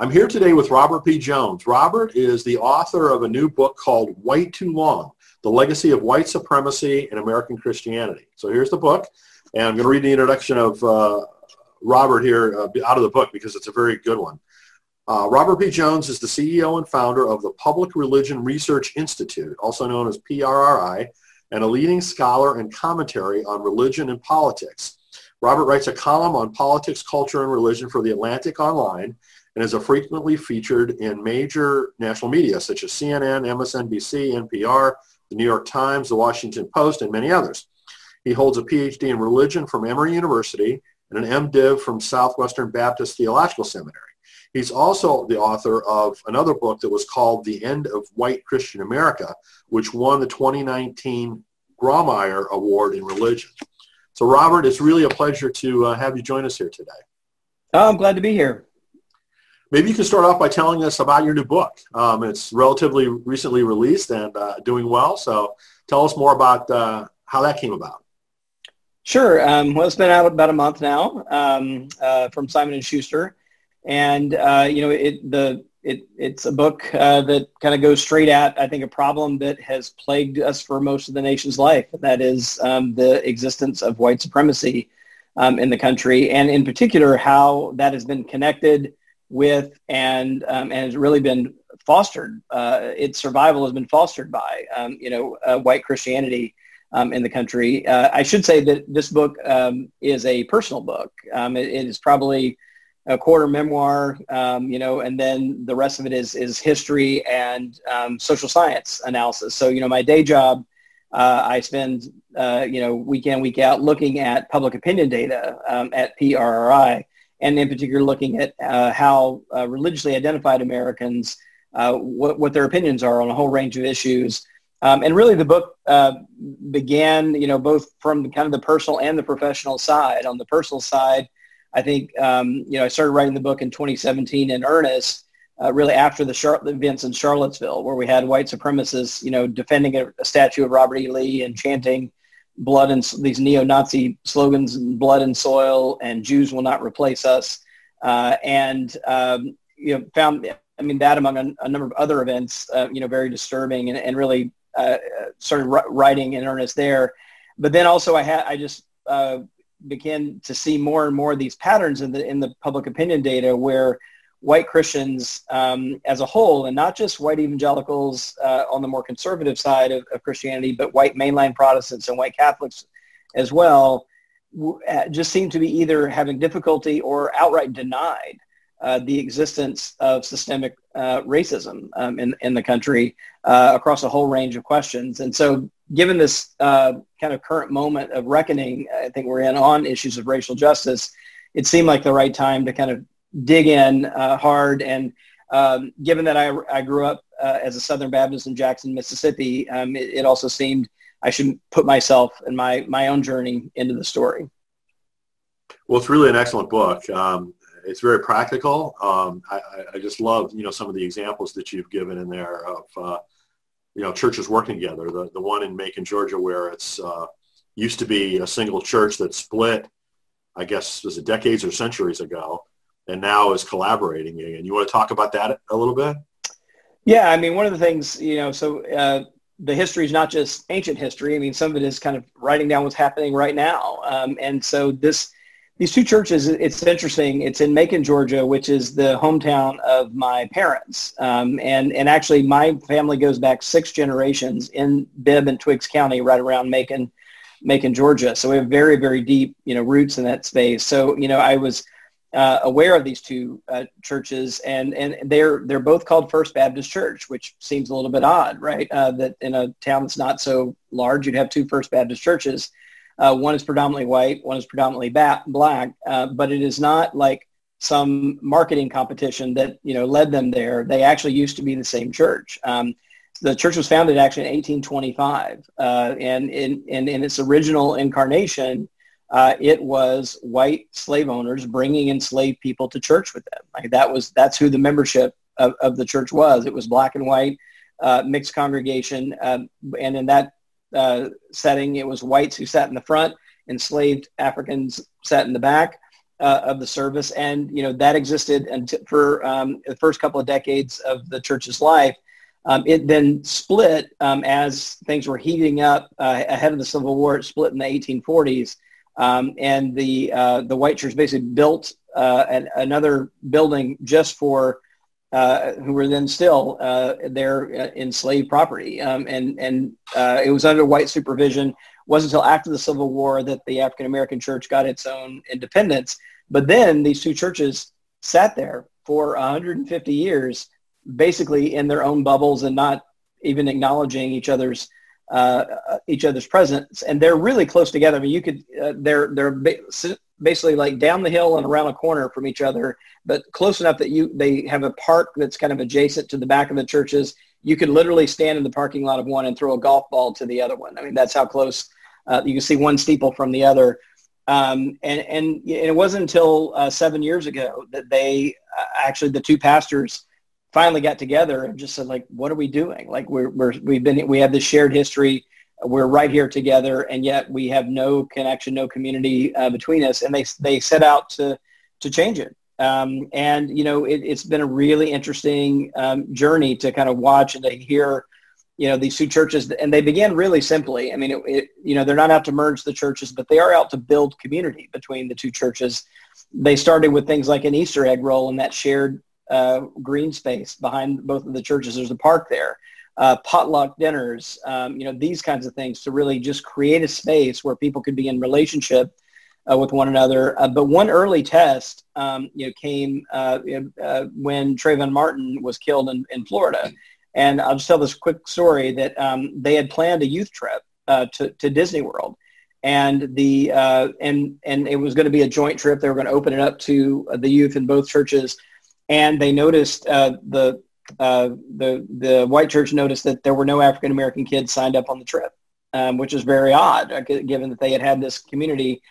I'm here today with Robert P. Jones. Robert is the author of a new book called White Too Long, The Legacy of White Supremacy in American Christianity. So here's the book, and I'm going to read the introduction of uh, Robert here uh, out of the book because it's a very good one. Uh, Robert P. Jones is the CEO and founder of the Public Religion Research Institute, also known as PRRI, and a leading scholar and commentary on religion and politics. Robert writes a column on politics, culture, and religion for The Atlantic Online and is frequently featured in major national media such as CNN, MSNBC, NPR, the New York Times, the Washington Post, and many others. He holds a PhD in religion from Emory University and an MDiv from Southwestern Baptist Theological Seminary. He's also the author of another book that was called The End of White Christian America, which won the 2019 Grawemeyer Award in Religion. So Robert, it's really a pleasure to uh, have you join us here today. Oh, I'm glad to be here. Maybe you can start off by telling us about your new book. Um, it's relatively recently released and uh, doing well. So tell us more about uh, how that came about. Sure. Um, well, it's been out about a month now um, uh, from Simon and Schuster, and uh, you know, it the it it's a book uh, that kind of goes straight at I think a problem that has plagued us for most of the nation's life. That is um, the existence of white supremacy um, in the country, and in particular how that has been connected with and um, and has really been fostered. Uh, its survival has been fostered by um, you know uh, white Christianity um, in the country. Uh, I should say that this book um, is a personal book. Um, it, it is probably a quarter memoir, um, you know, and then the rest of it is is history and social science analysis. So you know, my day job. Uh, I spend, uh, you know, week in, week out looking at public opinion data at PRRI and in particular looking at uh, how uh, religiously identified Americans, uh, what, what their opinions are on a whole range of issues. Um, and really the book uh, began, you know, both from kind of the personal and the professional side. On the personal side, I think, um, you know, I started writing the book in 2017 in earnest, uh, really after the, events in Charlottesville, where we had white supremacists, you know, defending a, a statue of Robert E. Lee and chanting blood and these neo-Nazi slogans, blood and soil, and Jews will not replace us, uh, and um, you know found I mean that among a, a number of other events, uh, you know, very disturbing, and, and really uh, started writing in earnest there. But then also I had I just uh, began to see more and more of these patterns in the in the public opinion data where white Christians um, as a whole, and not just white evangelicals uh, on the more conservative side of, of, Christianity, but white mainline Protestants and white Catholics as well, w- uh, just seem to be either having difficulty or outright denied uh, the existence of systemic uh, racism um, in, in the country uh, across a whole range of questions. And so given this uh, kind of current moment of reckoning, I think we're in on issues of racial justice, it seemed like the right time to kind of dig in uh, hard. And um, given that I, I grew up uh, as a Southern Baptist in Jackson, Mississippi, um, it, it, also seemed I should put myself and my, my own journey into the story. Well, it's really an excellent book. Um, it's very practical. Um, I, I, just love, you know, some of the examples that you've given in there of, uh, you know, churches working together. The, the one in Macon, Georgia, where it's uh, used to be a single church that split, I guess, was it decades or centuries ago and now is collaborating again. You want to talk about that a little bit? Yeah, I mean, one of the things, you know, so uh, the history is not just ancient history. I mean, some of it is kind of writing down what's happening right now. Um, and so this, these two churches, it's interesting. It's in Macon, Georgia, which is the hometown of my parents. Um, and, and actually my family goes back six generations in Bibb and Twiggs County, right around Macon, Macon, Georgia. So we have very, very deep, you know, roots in that space. So, you know, I was, uh, aware of these two uh, churches, and and they're they're both called First Baptist Church, which seems a little bit odd, right? Uh, that in a town that's not so large, you'd have two First Baptist churches. Uh, one is predominantly white, one is predominantly ba- black, uh, but it is not like some marketing competition that you know led them there. They actually used to be the same church. Um, the church was founded actually in 1825, uh, and in, in in its original incarnation uh, it was white slave owners bringing enslaved people to church with them. Like that was that's who the membership of, of the church was. It was black and white uh, mixed congregation, um, and in that uh, setting, it was whites who sat in the front, enslaved Africans sat in the back. uh, of the service, and you know that existed until for um, the first couple of decades of the church's life. Um, it then split um, as things were heating up uh, ahead of the Civil War. It split in the 1840s, um, and the uh, the white church basically built uh, an, another building just for uh, who were then still uh, their uh, enslaved property, um, and and it was under white supervision. It wasn't until after the Civil War that the African American church got its own independence. But then these two churches sat there for 150 years basically in their own bubbles and not even acknowledging each other's uh, each other's presence. And they're really close together. I mean, you could uh, they're they're basically like down the hill and around a corner from each other, but close enough that you they have a park that's kind of adjacent to the back of the churches. You could literally stand in the parking lot of one and throw a golf ball to the other one. I mean, that's how close uh, you can see one steeple from the other. Um, and, and it wasn't until uh, seven years ago that they uh, actually the two pastors finally got together and just said like, what are we doing? Like we're, we're, we've been, we have this shared history. We're right here together and yet we have no connection, no community uh, between us. And they, they set out to, to change it. Um, and, you know, it, has been a really interesting um, journey to kind of watch and to hear, you know, these two churches. And they began really simply. I mean, it, it, you know, they're not out to merge the churches, but they are out to build community between the two churches. They started with things like an Easter egg roll and that shared uh, green space behind both of the churches. There's a park there. Uh, potluck dinners, um, you know, these kinds of things to really just create a space where people could be in relationship uh, with one another. Uh, but one early test, um, you know, came uh, uh, when Trayvon Martin was killed in, in Florida. And I'll just tell this quick story that um, they had planned a youth trip to, to Disney World and the uh, and and it was going to be a joint trip. They were going to open it up to the youth in both churches and they noticed uh, the uh, the the white church noticed that there were no African American kids signed up on the trip, um, which is very odd uh, given that they had had this community.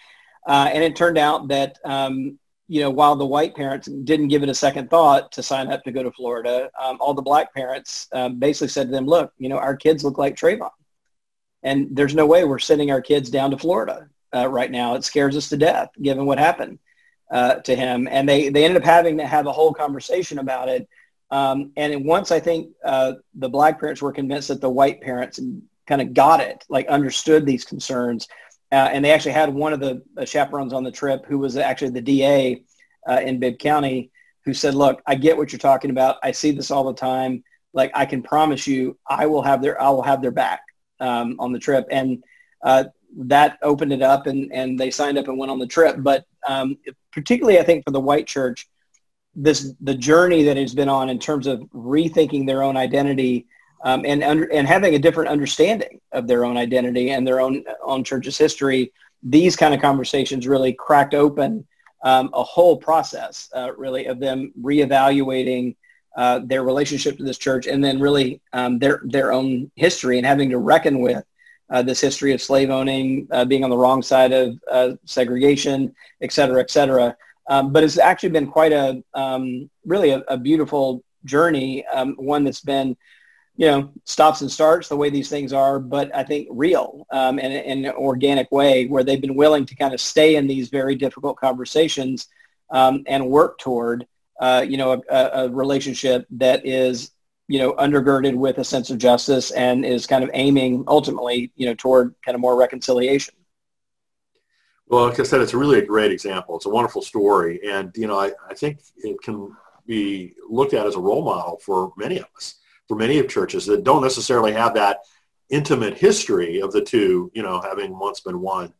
Uh, and it turned out that um, you know while the white parents didn't give it a second thought to sign up to go to Florida, um, all the black parents um, basically said to them, "Look, you know our kids look like Trayvon, and there's no way we're sending our kids down to Florida uh, right now. It scares us to death given what happened." Uh, to him, and they they ended up having to have a whole conversation about it. Um, and once I think uh, the black parents were convinced that the white parents kind of got it, like understood these concerns, uh, and they actually had one of the chaperones on the trip who was actually the DA uh, in Bibb County who said, "Look, I get what you're talking about. I see this all the time. Like I can promise you, I will have their I will have their back um, on the trip." And uh, that opened it up and, and they signed up and went on the trip. But um, particularly, I think for the white church, this the journey that has been on in terms of rethinking their own identity um, and under, and having a different understanding of their own identity and their own own church's history. These kind of conversations really cracked open um, a whole process, uh, really, of them reevaluating uh, their relationship to this church and then really um, their their own history and having to reckon with uh, this history of slave owning, uh, being on the wrong side of uh, segregation, et cetera, et cetera. Um, but it's actually been quite a um, really a, a, beautiful journey, um, one that's been, you know, stops and starts the way these things are, but I think real um, and in an organic way where they've been willing to kind of stay in these very difficult conversations um, and work toward, uh, you know, a, a relationship that is you know, undergirded with a sense of justice and is kind of aiming ultimately, you know, toward kind of more reconciliation. Well, like I said, it's really a great example. It's a wonderful story. And, you know, I, I think it can be looked at as a role model for many of us, for many of churches that don't necessarily have that intimate history of the two, you know, having once been one.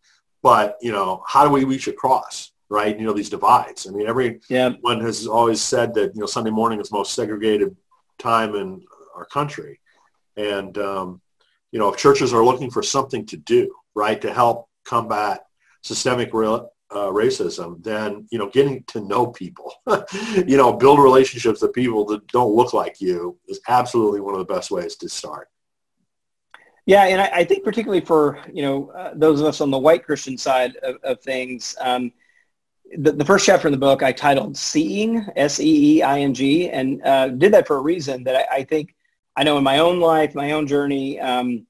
But, you know, how do we reach across? right? You know, these divides. I mean, everyone yeah. has always said that, you know, Sunday morning is most segregated time in our country. And, um, you know, if churches are looking for something to do, right, to help combat systemic real, uh, racism, then, you know, getting to know people, you know, build relationships with people that don't look like you is absolutely one of the best ways to start. Yeah, and I, I think particularly for, you know, uh, those of us on the white Christian side of, of things, um, the, the first chapter in the book I titled Seeing, S-E-E-I-N-G, and uh, did that for a reason that I, I, think I know in my own life, my own journey, um,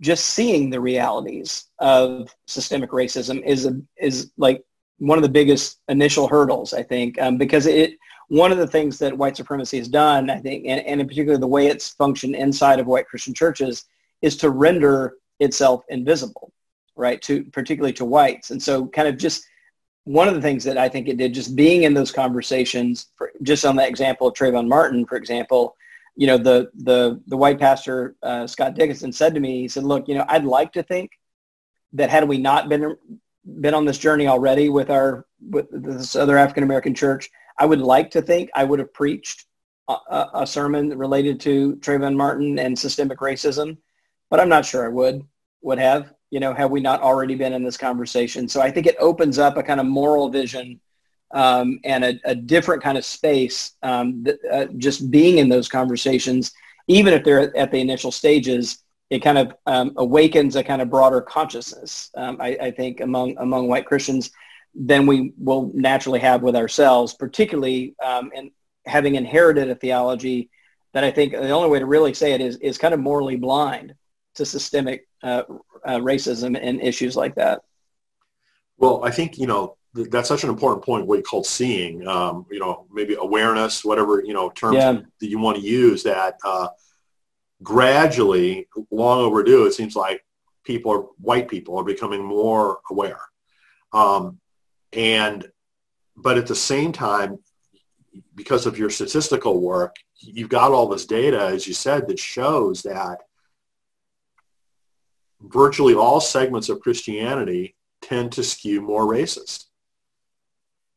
just seeing the realities of systemic racism is a, is like one of the biggest initial hurdles, I think, um, because it one of the things that white supremacy has done, I think, and, and in particular the way it's functioned inside of white Christian churches, is to render itself invisible, right? To particularly to whites, and so kind of just one of the things that I think it did, just being in those conversations, for, just on the example of Trayvon Martin, for example, you know, the the the white pastor uh, Scott Dickinson said to me, he said, "Look, you know, I'd like to think that had we not been been on this journey already with our with this other African American church, I would like to think I would have preached a, a, sermon related to Trayvon Martin and systemic racism, but I'm not sure I would would have. You know, have we not already been in this conversation? So I think it opens up a kind of moral vision um, and a, a, different kind of space. Um, that, uh, just being in those conversations, even if they're at the initial stages, it kind of um, awakens a kind of broader consciousness, um, I, I, think, among among white Christians than we will naturally have with ourselves, particularly um, in having inherited a theology that I think the only way to really say it is is kind of morally blind to systemic uh, uh, racism and issues like that. Well, I think you know that's such an important point. What you call seeing, um, you know, maybe awareness, whatever you know terms yeah. that you want to use. That uh, gradually, long overdue, it seems like people are white people are becoming more aware. Um, and but at the same time, because of your statistical work, you've got all this data, as you said, that shows that virtually all segments of Christianity tend to skew more racist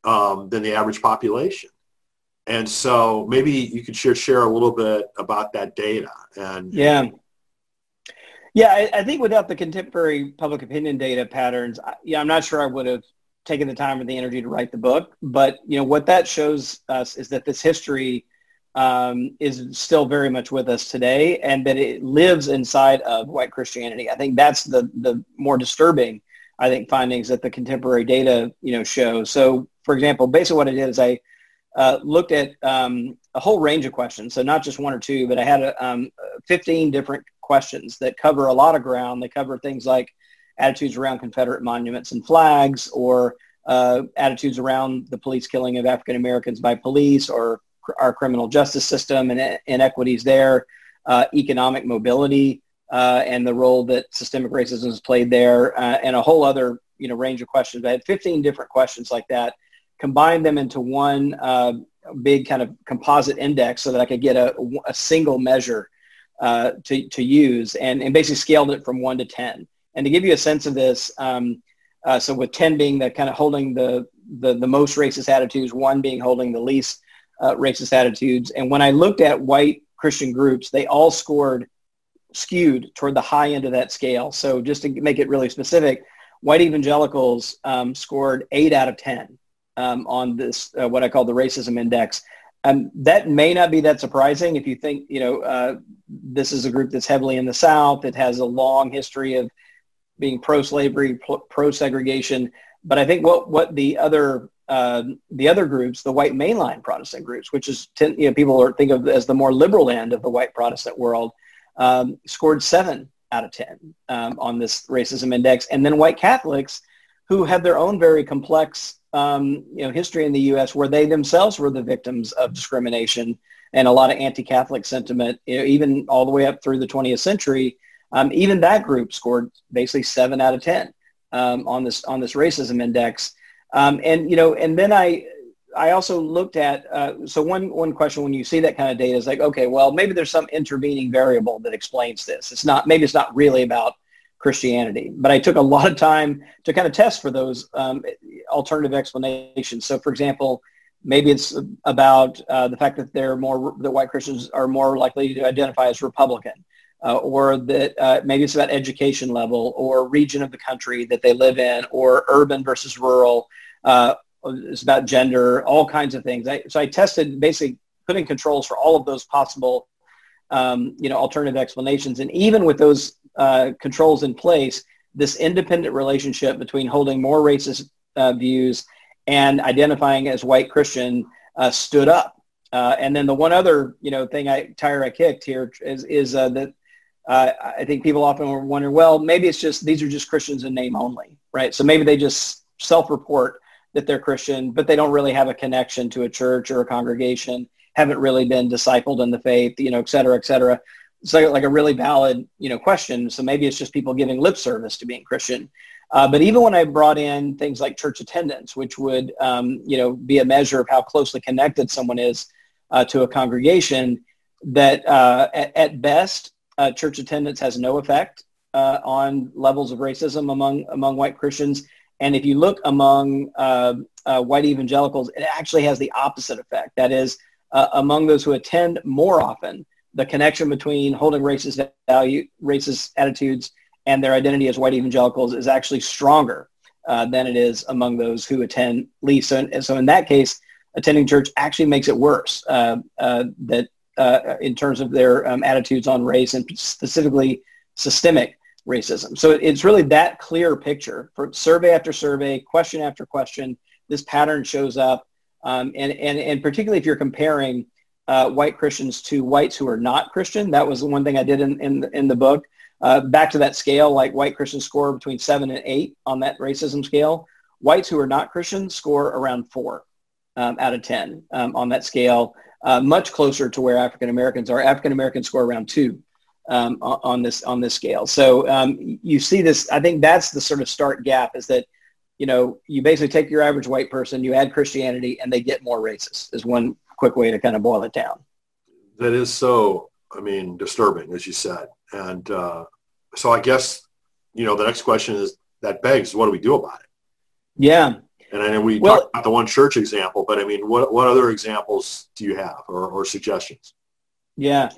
um, than the average population. And so maybe you could share share a little bit about that data. And yeah, yeah, I, I think without the contemporary public opinion data patterns, I, yeah, I'm not sure I would have taken the time or the energy to write the book. But you know what that shows us is that this history um, is still very much with us today, and that it lives inside of white Christianity. I think that's the the more disturbing, I think, findings that the contemporary data you know show. So, for example, basically what I did is I uh, looked at um, a whole range of questions. So not just one or two, but I had um, 15 different questions that cover a lot of ground. They cover things like attitudes around Confederate monuments and flags or uh, attitudes around the police killing of African Americans by police or our criminal justice system and inequities there, uh, economic mobility uh, and the role that systemic racism has played there, uh, and a whole other you know range of questions. I had 15 different questions like that combined them into one uh, big kind of composite index so that I could get a, a single measure uh, to, to use and, and basically scaled it from one to 10. And to give you a sense of this, um, uh, so with 10 being the kind of holding the, the, the most racist attitudes, one being holding the least uh, racist attitudes. And when I looked at white Christian groups, they all scored skewed toward the high end of that scale. So just to make it really specific, white evangelicals um, scored 8 out of 10 um, on this, uh, what I call the racism index. Um, that may not be that surprising if you think, you know, uh, this is a group that's heavily in the South. It has a long history of being pro-slavery, pro-segregation. But I think what, what the other uh, the other groups, the white mainline Protestant groups, which is ten, you know, people are think of as the more liberal end of the white Protestant world, um, scored seven out of ten um, on this racism index, and then white Catholics, who have their own very complex um, you know, history in the U.S. where they themselves were the victims of discrimination and a lot of anti-Catholic sentiment, you know, even all the way up through the 20th century. Um, even that group scored basically seven out of ten um, on this on this racism index. Um, and you know, and then I I also looked at uh, so one one question when you see that kind of data is like, okay, well maybe there's some intervening variable that explains this. It's not maybe it's not really about Christianity. But I took a lot of time to kind of test for those um, alternative explanations. So, for example, maybe it's about uh, the fact that they're more that white Christians are more likely to identify as Republican, uh, or that uh, maybe it's about education level or region of the country that they live in, or urban versus rural. Uh, it's about gender, all kinds of things. I, so I tested basically putting controls for all of those possible, um, you know, alternative explanations, and even with those uh, controls in place, this independent relationship between holding more racist uh, views and identifying as white Christian uh, stood up. Uh, and then the one other, you know, thing I tire I kicked here is is uh, that uh, I think people often wonder, well, maybe it's just these are just Christians in name only, right? So maybe they just self-report that they're Christian, but they don't really have a connection to a church or a congregation, haven't really been discipled in the faith, you know, et cetera, et cetera. It's like, a really valid, you know, question. So maybe it's just people giving lip service to being Christian. Uh, but even when I brought in things like church attendance, which would, um, you know, be a measure of how closely connected someone is uh, to a congregation, that uh, at, at, best, uh, church attendance has no effect uh, on levels of racism among among white Christians. And if you look among uh, white evangelicals, it actually has the opposite effect. That is, among those who attend more often, the connection between holding racist value, racist attitudes and their identity as white evangelicals is actually stronger uh, than it is among those who attend least. So, in, so in that case, attending church actually makes it worse uh, uh, that uh, in terms of their um, attitudes on race and specifically systemic racism. So it's really that clear picture for survey after survey, question after question. This pattern shows up. Um, and, and, and particularly if you're comparing uh, white Christians to whites who are not Christian, that was the one thing I did in, in, in the book. Uh, back to that scale, like white Christians score between seven and eight on that racism scale. Whites who are not Christian score around four um, out of 10 um, on that scale, uh, much closer to where African Americans are. African Americans score around two um, on this on this scale. So um, you see this. I think that's the sort of start gap is that you know you basically take your average white person, you add Christianity, and they get more racist. Is one quick way to kind of boil it down. That is so. I mean, disturbing, as you said, and uh, so I guess, you know, the next question is that begs, what do we do about it? Yeah. And I know we well, talked about the one church example, but I mean, what, what other examples do you have or, or suggestions? Yeah.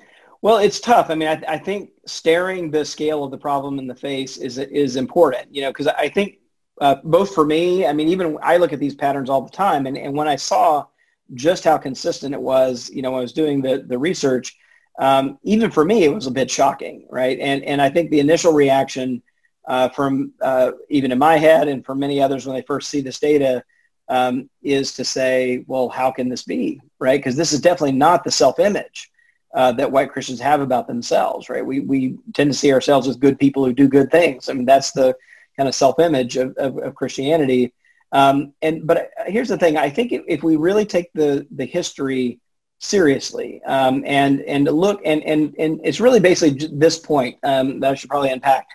Well, it's tough. I mean, I, I think staring the scale of the problem in the face is, is important, you know, because I think uh, both for me, I mean, even I look at these patterns all the time. And, and when I saw just how consistent it was, you know, when I was doing the, the research, um, even for me, it was a bit shocking, right? And and I think the initial reaction uh, from uh, even in my head and for many others when they first see this data um, is to say, well, how can this be, right? Because this is definitely not the self-image uh, that white Christians have about themselves, right? We we tend to see ourselves as good people who do good things. I mean, that's the kind of self-image of, of, of Christianity. Um, and but here's the thing: I think if, if we really take the the history seriously um, and and look and and and it's really basically this point um, that I should probably unpack.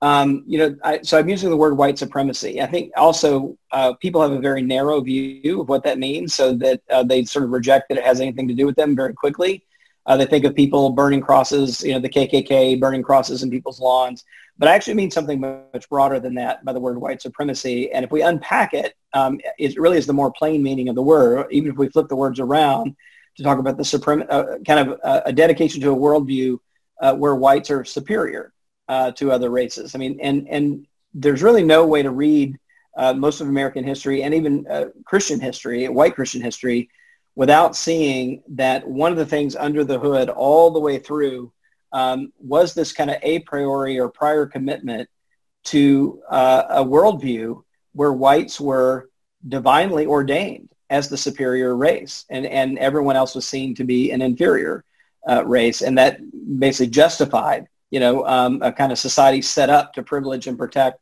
Um, you know, I, so I'm using the word white supremacy. I think also uh, people have a very narrow view of what that means, so that uh, they sort of reject that it has anything to do with them very quickly. Uh, they think of people burning crosses, you know, the KKK burning crosses in people's lawns, but I actually mean something much broader than that by the word white supremacy. And if we unpack it, um, it really is the more plain meaning of the word. Even if we flip the words around, to talk about the supreme, uh, kind of uh, a dedication to a worldview uh, where whites are superior uh, to other races. I mean, and and there's really no way to read uh, most of American history and even uh, Christian history, white Christian history, without seeing that one of the things under the hood all the way through um, was this kind of a priori or prior commitment to a worldview where whites were divinely ordained as the superior race, and and everyone else was seen to be an inferior uh, race, and that basically justified, you know, um, a kind of society set up to privilege and protect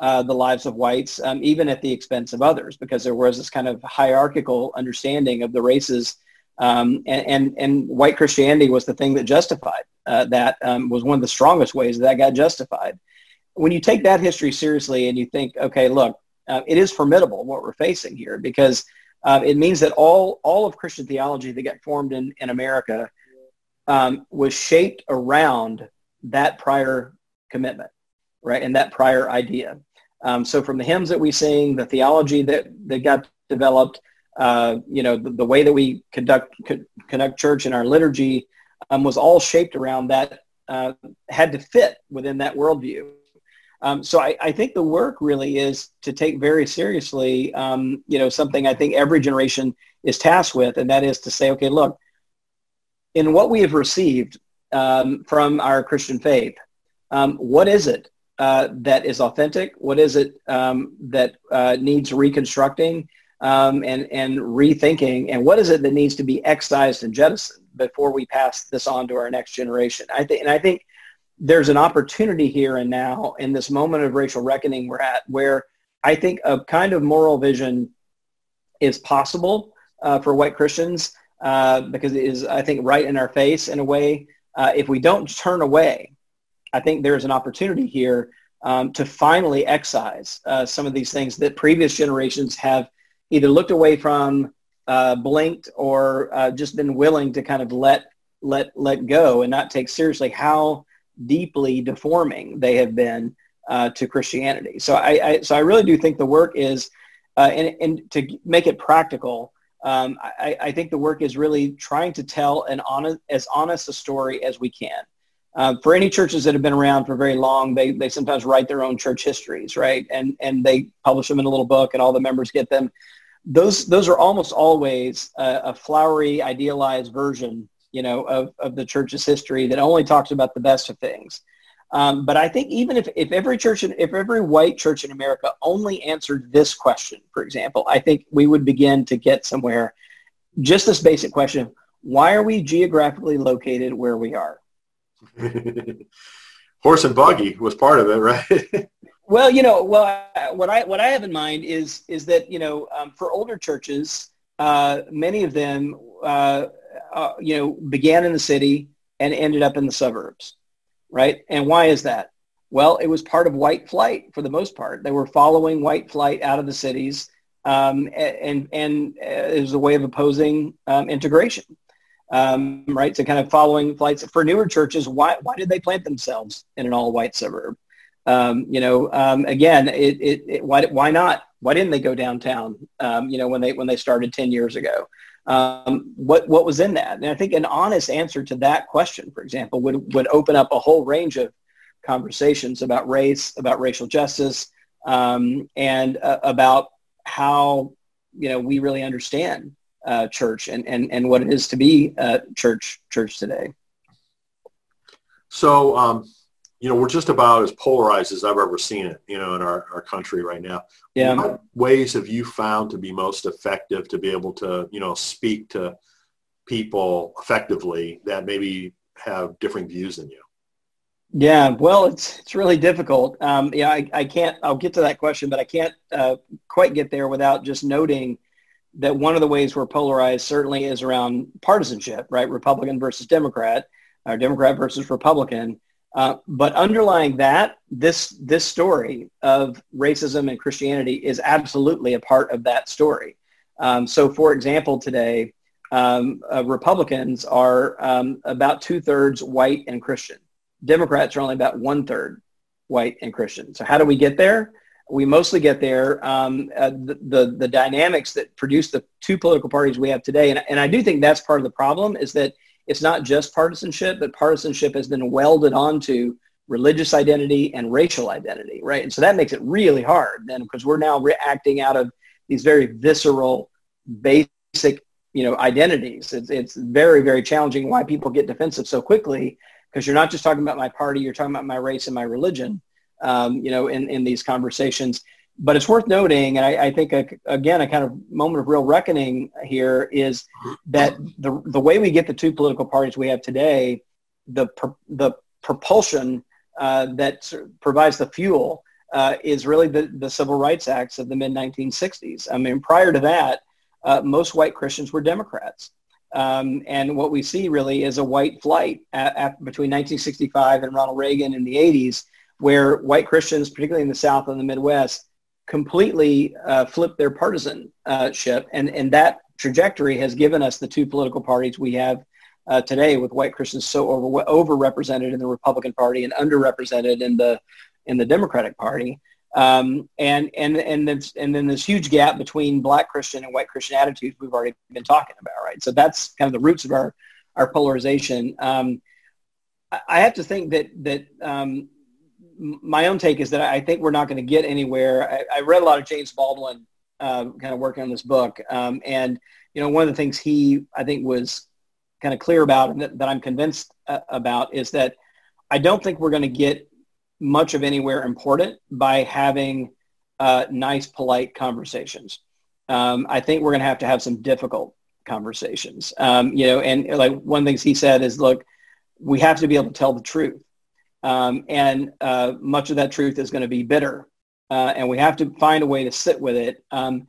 uh, the lives of whites, um, even at the expense of others, because there was this kind of hierarchical understanding of the races. Um, and, and, and, white Christianity was the thing that justified uh, that um, was one of the strongest ways that got justified. When you take that history seriously and you think, okay, look, uh, it is formidable what we're facing here because uh, it means that all, all of Christian theology that got formed in, in America um, was shaped around that prior commitment, right, and that prior idea. Um, so from the hymns that we sing, the theology that, that got developed, uh, you know, the, the, way that we conduct co- conduct church in our liturgy um, was all shaped around that, uh, had to fit within that worldview. Um, so I, I, think the work really is to take very seriously, um, you know, something I think every generation is tasked with, and that is to say, okay, look, in what we have received um, from our Christian faith, um, what is it uh, that is authentic? What is it um, that uh, needs reconstructing um, and, and rethinking? And what is it that needs to be excised and jettisoned before we pass this on to our next generation? I think, and I think there's an opportunity here and now in this moment of racial reckoning we're at where I think a kind of moral vision is possible uh, for white Christians uh, because it is, I think, right in our face in a way. Uh, if we don't turn away, I think there's an opportunity here um, to finally excise uh, some of these things that previous generations have either looked away from, uh, blinked, or uh, just been willing to kind of let let let go and not take seriously how deeply deforming they have been uh, to Christianity. So I, I, so I really do think the work is, uh, and, and to make it practical, um, I, I think the work is really trying to tell an honest, as honest a story as we can. Uh, for any churches that have been around for very long, they, they sometimes write their own church histories, right? And, and they publish them in a little book and all the members get them. Those, those are almost always a, a flowery, idealized version, you know, of, of the church's history that only talks about the best of things. Um, but I think even if, if every church, in, if every white church in America only answered this question, for example, I think we would begin to get somewhere. Just this basic question, why are we geographically located where we are? Horse and buggy was part of it, right? well, you know, well, what I what I have in mind is is that you know, um, for older churches, uh, many of them, uh, uh, you know, began in the city and ended up in the suburbs, right? And why is that? Well, it was part of white flight for the most part. They were following white flight out of the cities, um, and and uh, it was a way of opposing um, integration um, right? So kind of following flights for newer churches. Why why did they plant themselves in an all white suburb? Um, you know, um, again, it, it, it, why why not? Why didn't they go downtown? Um, you know, when they when they started ten years ago, um, what what was in that? And I think an honest answer to that question, for example, would would open up a whole range of conversations about race, about racial justice, um, and uh, about how you know we really understand uh, church and, and, and what it is to be a church church today. So, um, you know, we're just about as polarized as I've ever seen it, you know, in our, our country right now. Yeah. What ways have you found to be most effective to be able to, you know, speak to people effectively that maybe have different views than you? Yeah, well, it's it's really difficult. Um, yeah, I, I can't. I'll get to that question, but I can't uh, quite get there without just noting that one of the ways we're polarized certainly is around partisanship, right? Republican versus Democrat, or Democrat versus Republican. Uh, but underlying that, this this story of racism and Christianity is absolutely a part of that story. Um, so, for example, today um, uh, Republicans are um, about two thirds white and Christian. Democrats are only about one third white and Christian. So, how do we get there? We mostly get there. Um, uh, the, the, the dynamics that produce the two political parties we have today, and, and I do think that's part of the problem, is that it's not just partisanship, but partisanship has been welded onto religious identity and racial identity, right? And so that makes it really hard then because we're now reacting out of these very visceral, basic, you know, identities. It's, it's very, very challenging why people get defensive so quickly because you're not just talking about my party, you're talking about my race and my religion um, you know, in, in these conversations. But it's worth noting, and I, I think, a, again, a kind of moment of real reckoning here is that the, the way we get the two political parties we have today, the, the propulsion uh, that provides the fuel uh, is really the, the Civil Rights Acts of the mid-1960s. I mean, prior to that, uh, most white Christians were Democrats. Um, and what we see really is a white flight at, at, between 1965 and Ronald Reagan in the 80s where white Christians, particularly in the South and the Midwest, completely uh, flipped their partisanship. And, and that trajectory has given us the two political parties we have uh, today with white Christians so over, overrepresented in the Republican Party and underrepresented in the, in the Democratic Party. Um, and, and, and, then, and then this huge gap between black Christian and white Christian attitudes we've already been talking about, right? So that's kind of the roots of our, our polarization. Um, I have to think that, that um, my own take is that I think we're not going to get anywhere. I, I, read a lot of James Baldwin uh, kind of working on this book. Um, and, you know, one of the things he, I think, was kind of clear about and that, that I'm convinced uh, about is that I don't think we're going to get much of anywhere important by having uh, nice, polite conversations. Um, I think we're going to have to have some difficult conversations. Um, you know, and like one of the things he said is, look, we have to be able to tell the truth. Um, and uh, much of that truth is going to be bitter. Uh, and we have to find a way to sit with it. Um,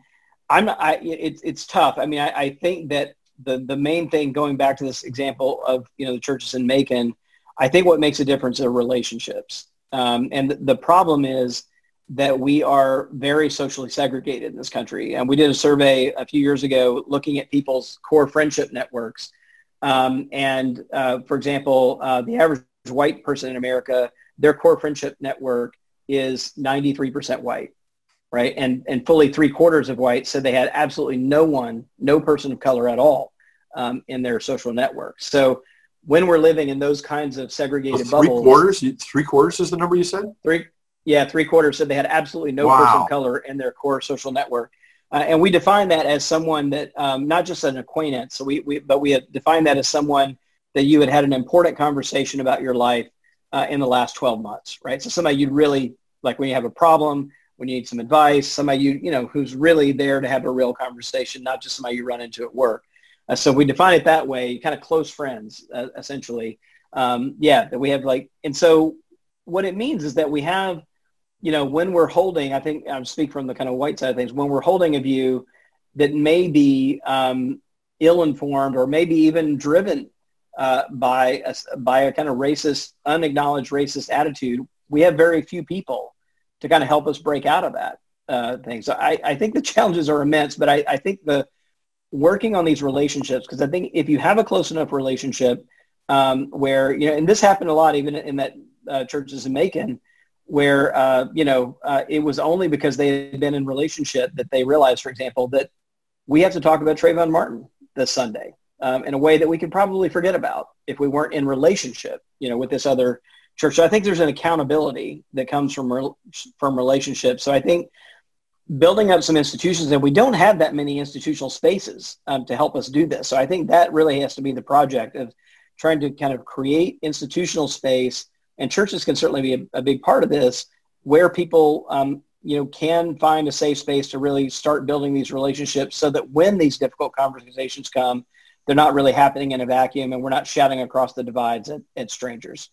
I'm I, it's, it's tough. I mean, I, I think that the, the main thing going back to this example of, you know, the churches in Macon, I think what makes a difference are relationships. Um, and the, the problem is that we are very socially segregated in this country. And we did a survey a few years ago looking at people's core friendship networks. Um, and uh, for example, uh, the average white person in America, their core friendship network is 93% white, right? And, and fully three quarters of whites said they had absolutely no one, no person of color at all um, in their social network. So when we're living in those kinds of segregated three bubbles, quarters, three quarters is the number you said. Three, yeah, three quarters said they had absolutely no Wow. person of color in their core social network. Uh, and we define that as someone that, um, not just an acquaintance, so we, we, but we have defined that as someone that you had had an important conversation about your life uh, in the last 12 months, right? So somebody you'd really, like when you have a problem, when you need some advice, somebody you, you know, who's really there to have a real conversation, not just somebody you run into at work. Uh, so we define it that way, kind of close friends, uh, essentially. Um, yeah, that we have like, and so what it means is that we have, you know, when we're holding, I think I'm speak from the kind of white side of things, when we're holding a view that may be um, ill-informed or maybe even driven uh, by a, by a kind of racist, unacknowledged racist attitude, we have very few people to kind of help us break out of that uh, thing. So I, I think the challenges are immense, but I, I think the working on these relationships, because I think if you have a close enough relationship um, where, you know, and this happened a lot even in that uh, churches in Macon, where, uh, you know, uh, it was only because they had been in relationship that they realized, for example, that we have to talk about Trayvon Martin this Sunday um, in a way that we could probably forget about if we weren't in relationship, you know, with this other church. So I think there's an accountability that comes from rel- from relationships. So I think building up some institutions, and we don't have that many institutional spaces um, to help us do this. So I think that really has to be the project of trying to kind of create institutional space, and churches can certainly be a, a big part of this, where people um, you know can find a safe space to really start building these relationships, so that when these difficult conversations come, they're not really happening in a vacuum, and we're not shouting across the divides at, at strangers.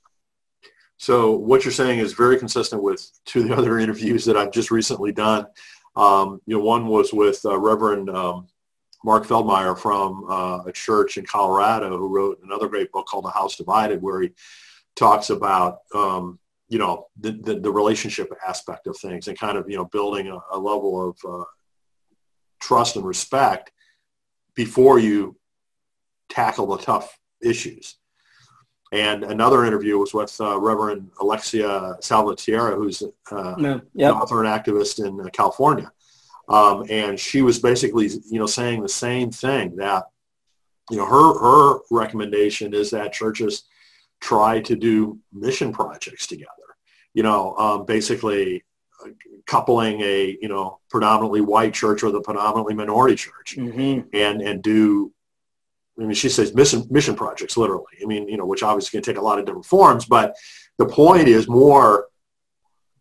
So what you're saying is very consistent with two of the other interviews that I've just recently done. Um, you know, one was with uh, Reverend um, Mark Feldmeir from uh, a church in Colorado who wrote another great book called The House Divided, where he talks about um, you know the, the, the relationship aspect of things and kind of you know building a, a level of uh, trust and respect before you tackle the tough issues. And another interview was with uh, Reverend Alexia Salvatierra, who's uh, No, yep. an author and activist in uh, California. Um, and she was basically, you know, saying the same thing that, you know, her, her recommendation is that churches try to do mission projects together, you know, um, basically uh, coupling a, you know, predominantly white church with a predominantly minority church Mm-hmm. and, and do, I mean, she says mission, mission projects, literally. I mean, you know, which obviously can take a lot of different forms, but the point is more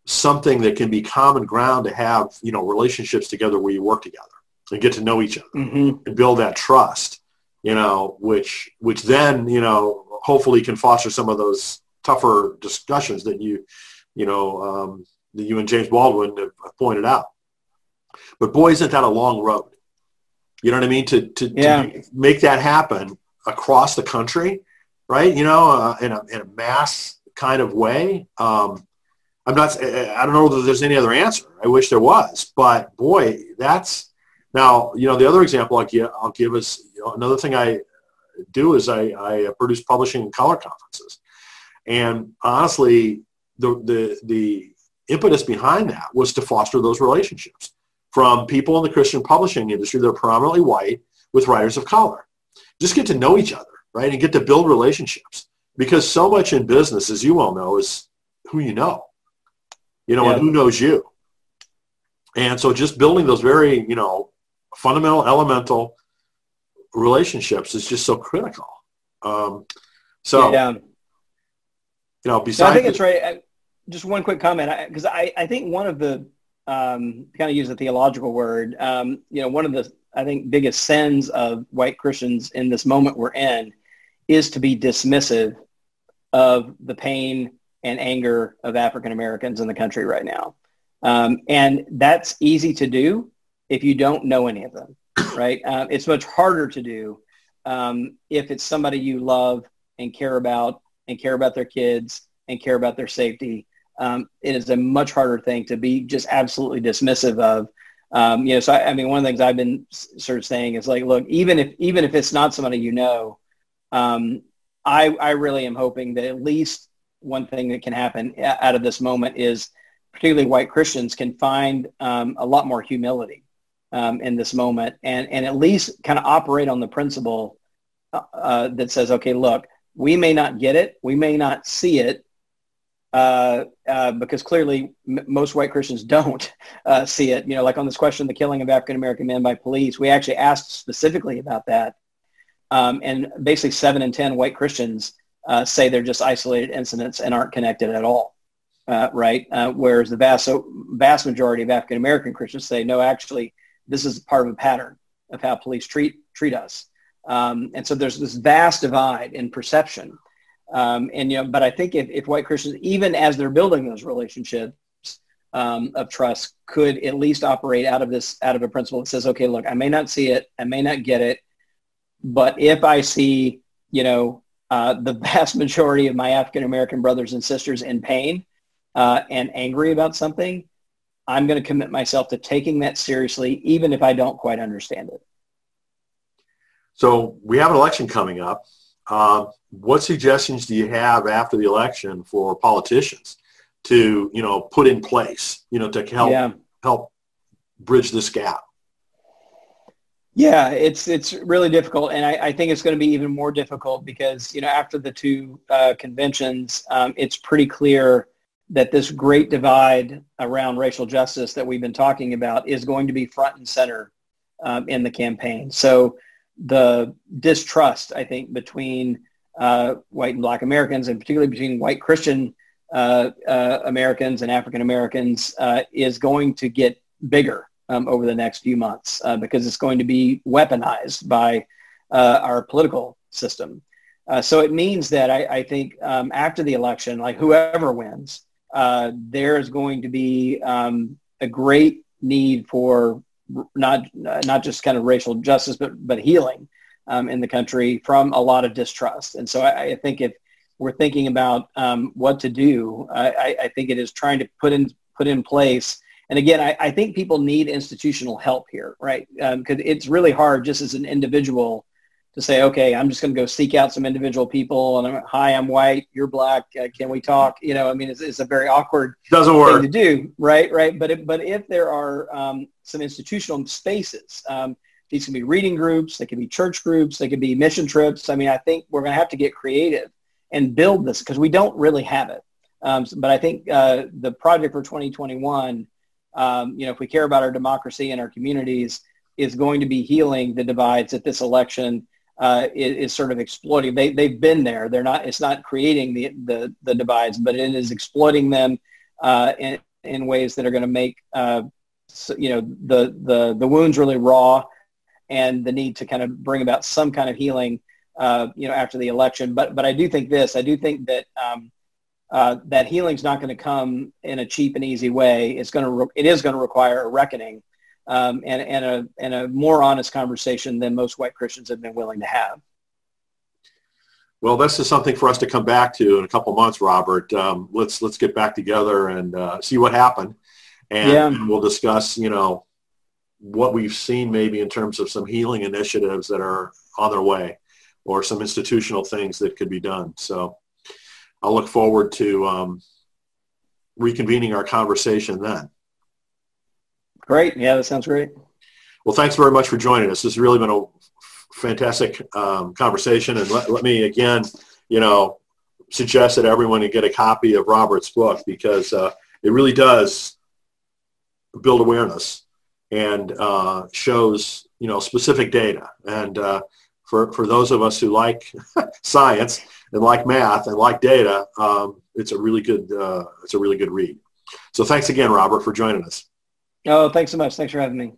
something that can be common ground to have, you know, relationships together where you work together and get to know each other Mm-hmm. and build that trust, you know, which, which then, you know, hopefully can foster some of those tougher discussions that you, you know, um, that you and James Baldwin have pointed out. But boy, isn't that a long road? You know what I mean? To, to, Yeah. to make that happen across the country, right? You know, uh, in, a, in a mass kind of way. Um, I'm not, I don't know that there's any other answer. I wish there was, but boy, that's now, you know, the other example I'll give, I'll give is, you know, another thing I do is I, I produce Publishing in Color conferences. And honestly, the, the, the impetus behind that was to foster those relationships from people in the Christian publishing industry that are predominantly white with writers of color. Just get to know each other, right? And get to build relationships. Because so much in business, as you well know, is who you know. You know, Yeah. and who knows you. And so just building those very, you know, fundamental, elemental relationships is just so critical. Um, so, yeah. you know, No, besides I think it's right. I, just one quick comment, because I, I, think one of the um, kind of use a theological word, um, you know, one of the I think biggest sins of white Christians in this moment we're in is to be dismissive of the pain and anger of African Americans in the country right now, um, and that's easy to do if you don't know any of them, right? Uh, it's much harder to do um, if it's somebody you love and care about and care about their kids and care about their safety. Um, it is a much harder thing to be just absolutely dismissive of. Um, you know, so I, I, mean, one of the things I've been sort of saying is like, look, even if even if it's not somebody you know, um, I I really am hoping that at least one thing that can happen out of this moment is particularly white Christians can find um, a lot more humility um, in this moment and, and at least kind of operate on the principle uh, uh, that says, okay, look, we may not get it. We may not see it uh, uh because clearly m- most white Christians don't uh, see it. You know, like on this question, the killing of African-American men by police, we actually asked specifically about that. Um, and basically seven in 10 white Christians uh, say they're just isolated incidents and aren't connected at all. Uh, right? Whereas the vast, vast majority of African American Christians say, no, actually, this is part of a pattern of how police treat treat us. Um, and so there's this vast divide in perception. Um, and you know, but I think if, if white Christians, even as they're building those relationships um, of trust, could at least operate out of this out of a principle that says, okay, look, I may not see it, I may not get it, but if I see, you know, uh, the vast majority of my African American brothers and sisters in pain uh, and angry about something, I'm going to commit myself to taking that seriously, even if I don't quite understand it. So we have an election coming up. Uh, what suggestions do you have after the election for politicians to, you know, put in place, you know, to help yeah. help bridge this gap? Yeah, it's it's really difficult, and I, I, think it's going to be even more difficult because you know after the two uh, conventions, um, it's pretty clear that this great divide around racial justice that we've been talking about is going to be front and center um, in the campaign. So the distrust, I think, between uh, white and black Americans, and particularly between white Christian uh, uh, Americans and African Americans, uh, is going to get bigger um, over the next few months uh, because it's going to be weaponized by uh, our political system. so it means that I, I think um, after the election, like whoever wins, uh, there's going to be um, a great need for not not just kind of racial justice, but but healing um, in the country from a lot of distrust. And so I, I think if we're thinking about um, what to do, I, I, think it is trying to put in put in place. And again, I, I think people need institutional help here, right? Because um, it's really hard just as an individual to say, okay, I'm just going to go seek out some individual people and I'm, hi, I'm white, you're black, uh, can we talk? You know, I mean, it's, it's a very awkward Doesn't work. thing to do, right? Right. But if, but if there are um, some institutional spaces, um, these can be reading groups, they can be church groups, they can be mission trips. I mean, I think we're going to have to get creative and build this because we don't really have it. Um, but I think uh, the project for 2021, um, you know, if we care about our democracy and our communities, is going to be healing the divides that this election uh, is, is, sort of exploiting. They, they've been there. They're not, it's not creating the, the, the divides, but it is exploiting them uh, in, in ways that are going to make, uh, you know, the, the, the wounds really raw and the need to kind of bring about some kind of healing, uh, you know, after the election. But, but I do think this, I do think that um, uh, that healing is not going to come in a cheap and easy way. It's going to, re- it is going to require a reckoning um, and, and, a, and a more honest conversation than most white Christians have been willing to have. Well, this is something for us to come back to in a couple months, Robert. Um, let's let's get back together and uh, see what happened, and, yeah. we'll discuss, you know, what we've seen maybe in terms of some healing initiatives that are on their way, or some institutional things that could be done. So, I'll look forward to um, reconvening our conversation then. Great. Yeah, that sounds great. Well, thanks very much for joining us. This has really been a fantastic um, conversation. And let, let, me again, you know, suggest that everyone get a copy of Robert's book because uh, it really does build awareness and uh, shows, you know, specific data. And uh, for, for those of us who like science and like math and like data, um, it's a really good, uh, it's a really good read. So thanks again, Robert, for joining us. Oh, thanks so much. Thanks for having me.